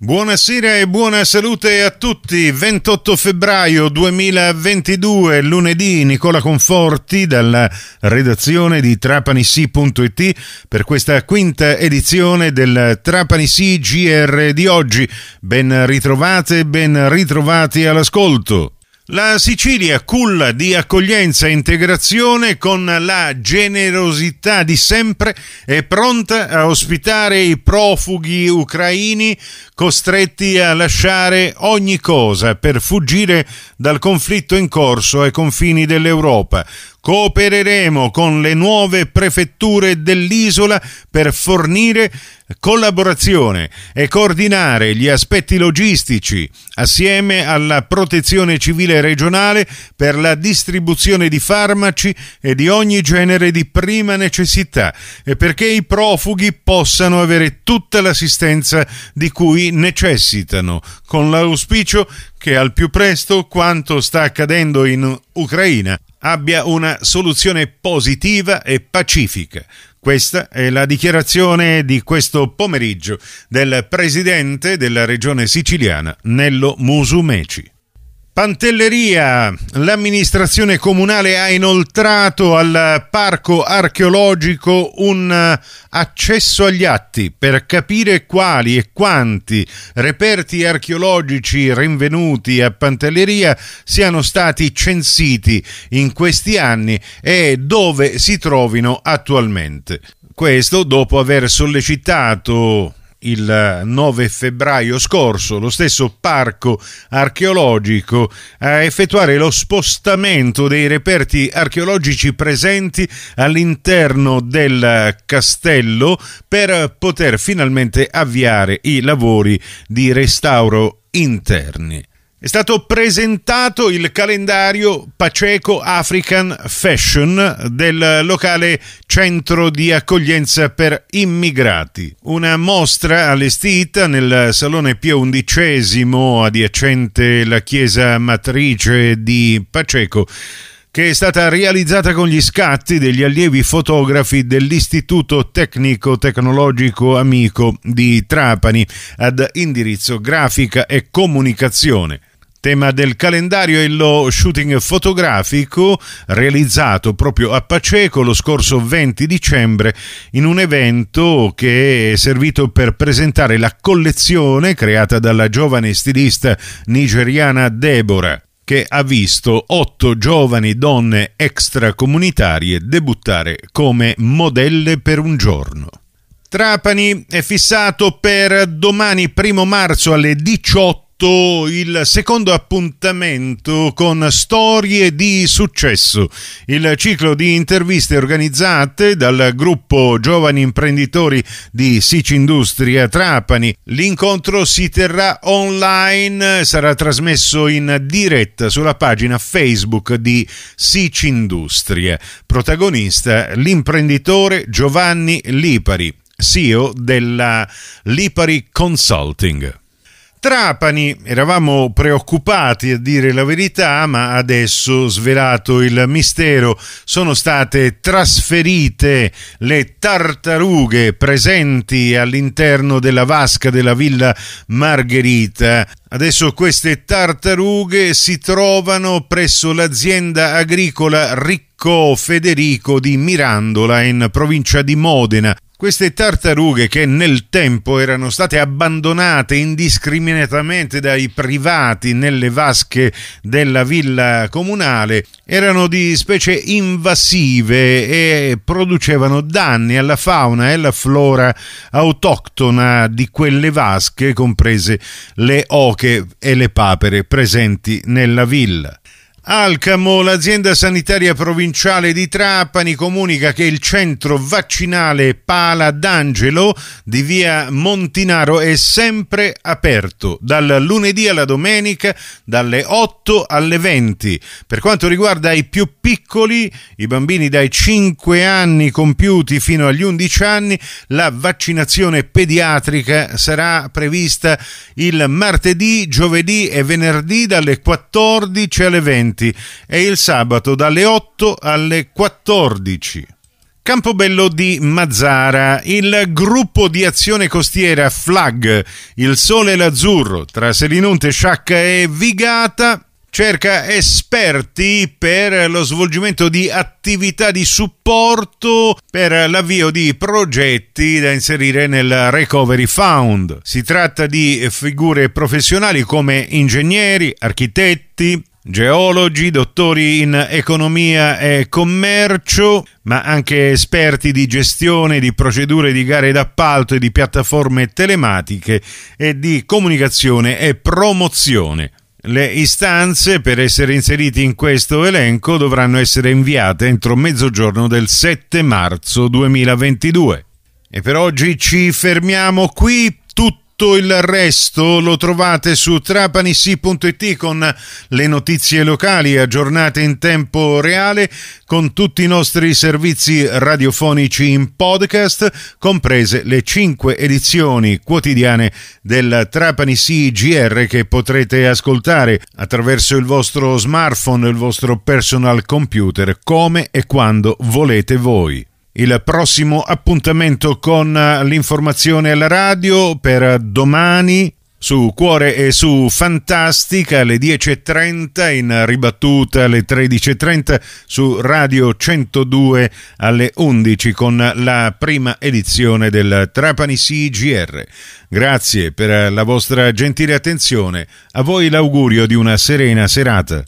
Buonasera e buona salute a tutti. 28 febbraio 2022, lunedì, Nicola Conforti dalla redazione di trapanisi.it per questa quinta edizione del Trapanisi GR di oggi. Ben ritrovate, ben ritrovati all'ascolto. La Sicilia culla di accoglienza e integrazione con la generosità di sempre è pronta a ospitare i profughi ucraini costretti a lasciare ogni cosa per fuggire dal conflitto in corso ai confini dell'Europa. Coopereremo con le nuove prefetture dell'isola per fornire collaborazione e coordinare gli aspetti logistici assieme alla protezione civile regionale per la distribuzione di farmaci e di ogni genere di prima necessità e perché i profughi possano avere tutta l'assistenza di cui necessitano, con l'auspicio che al più presto quanto sta accadendo in Ucraina abbia una soluzione positiva e pacifica. Questa è la dichiarazione di questo pomeriggio del presidente della regione siciliana, Nello Musumeci. Pantelleria, l'amministrazione comunale ha inoltrato al parco archeologico un eh, accesso agli atti per capire quali e quanti reperti archeologici rinvenuti a Pantelleria siano stati censiti in questi anni e dove si trovino attualmente. Questo dopo aver sollecitato il 9 febbraio scorso lo stesso parco archeologico a effettuare lo spostamento dei reperti archeologici presenti all'interno del castello per poter finalmente avviare i lavori di restauro interni. È stato presentato il calendario Paceco African Fashion del locale Centro di accoglienza per immigrati, una mostra allestita nel Salone Pio XI adiacente la chiesa matrice di Paceco che è stata realizzata con gli scatti degli allievi fotografi dell'Istituto Tecnico Tecnologico Amico di Trapani ad indirizzo grafica e comunicazione. Tema del calendario è lo shooting fotografico realizzato proprio a Paceco lo scorso 20 dicembre in un evento che è servito per presentare la collezione creata dalla giovane stilista nigeriana Deborah che ha visto otto giovani donne extracomunitarie debuttare come modelle per un giorno. Trapani è fissato per domani primo marzo alle 18 il secondo appuntamento con Storie di successo, il ciclo di interviste organizzate dal gruppo Giovani Imprenditori di Sici Industria Trapani. L'incontro si terrà online, sarà trasmesso in diretta sulla pagina Facebook di Sici Industria. Protagonista l'imprenditore Giovanni Lipari, CEO della Lipari Consulting. Trapani, eravamo preoccupati a dire la verità, ma adesso svelato il mistero, sono state trasferite le tartarughe presenti all'interno della vasca della villa Margherita. Adesso queste tartarughe si trovano presso l'azienda agricola Ricco Federico di Mirandola in provincia di Modena. Queste tartarughe che nel tempo erano state abbandonate indiscriminatamente dai privati nelle vasche della villa comunale erano di specie invasive e producevano danni alla fauna e alla flora autoctona di quelle vasche, comprese le oche e le papere presenti nella villa. Alcamo, l'azienda sanitaria provinciale di Trapani comunica che il centro vaccinale Pala d'Angelo di via Montinaro è sempre aperto dal lunedì alla domenica dalle 8 alle 20. Per quanto riguarda i più piccoli, i bambini dai 5 anni compiuti fino agli 11 anni, la vaccinazione pediatrica sarà prevista il martedì, giovedì e venerdì dalle 14 alle 20 e il sabato dalle 8 alle 14. Campobello di Mazzara, il gruppo di azione costiera Flag, il sole e l'azzurro, tra Selinunte, Sciacca e Vigata, cerca esperti per lo svolgimento di attività di supporto per l'avvio di progetti da inserire nel Recovery Fund. Si tratta di figure professionali come ingegneri, architetti, geologi, dottori in economia e commercio, ma anche esperti di gestione di procedure di gare d'appalto e di piattaforme telematiche e di comunicazione e promozione. Le istanze per essere inseriti in questo elenco dovranno essere inviate entro mezzogiorno del 7 marzo 2022. E per oggi ci fermiamo qui. Tutto il resto lo trovate su trapanissi.it con le notizie locali aggiornate in tempo reale con tutti i nostri servizi radiofonici in podcast, comprese le cinque edizioni quotidiane del Trapani CGR che potrete ascoltare attraverso il vostro smartphone, il vostro personal computer, come e quando volete voi il prossimo appuntamento con l'informazione alla radio per domani su Cuore e su Fantastica alle 10.30, in ribattuta alle 13.30 su Radio 102 alle 11 con la prima edizione del Trapani CGR. Grazie per la vostra gentile attenzione, a voi l'augurio di una serena serata.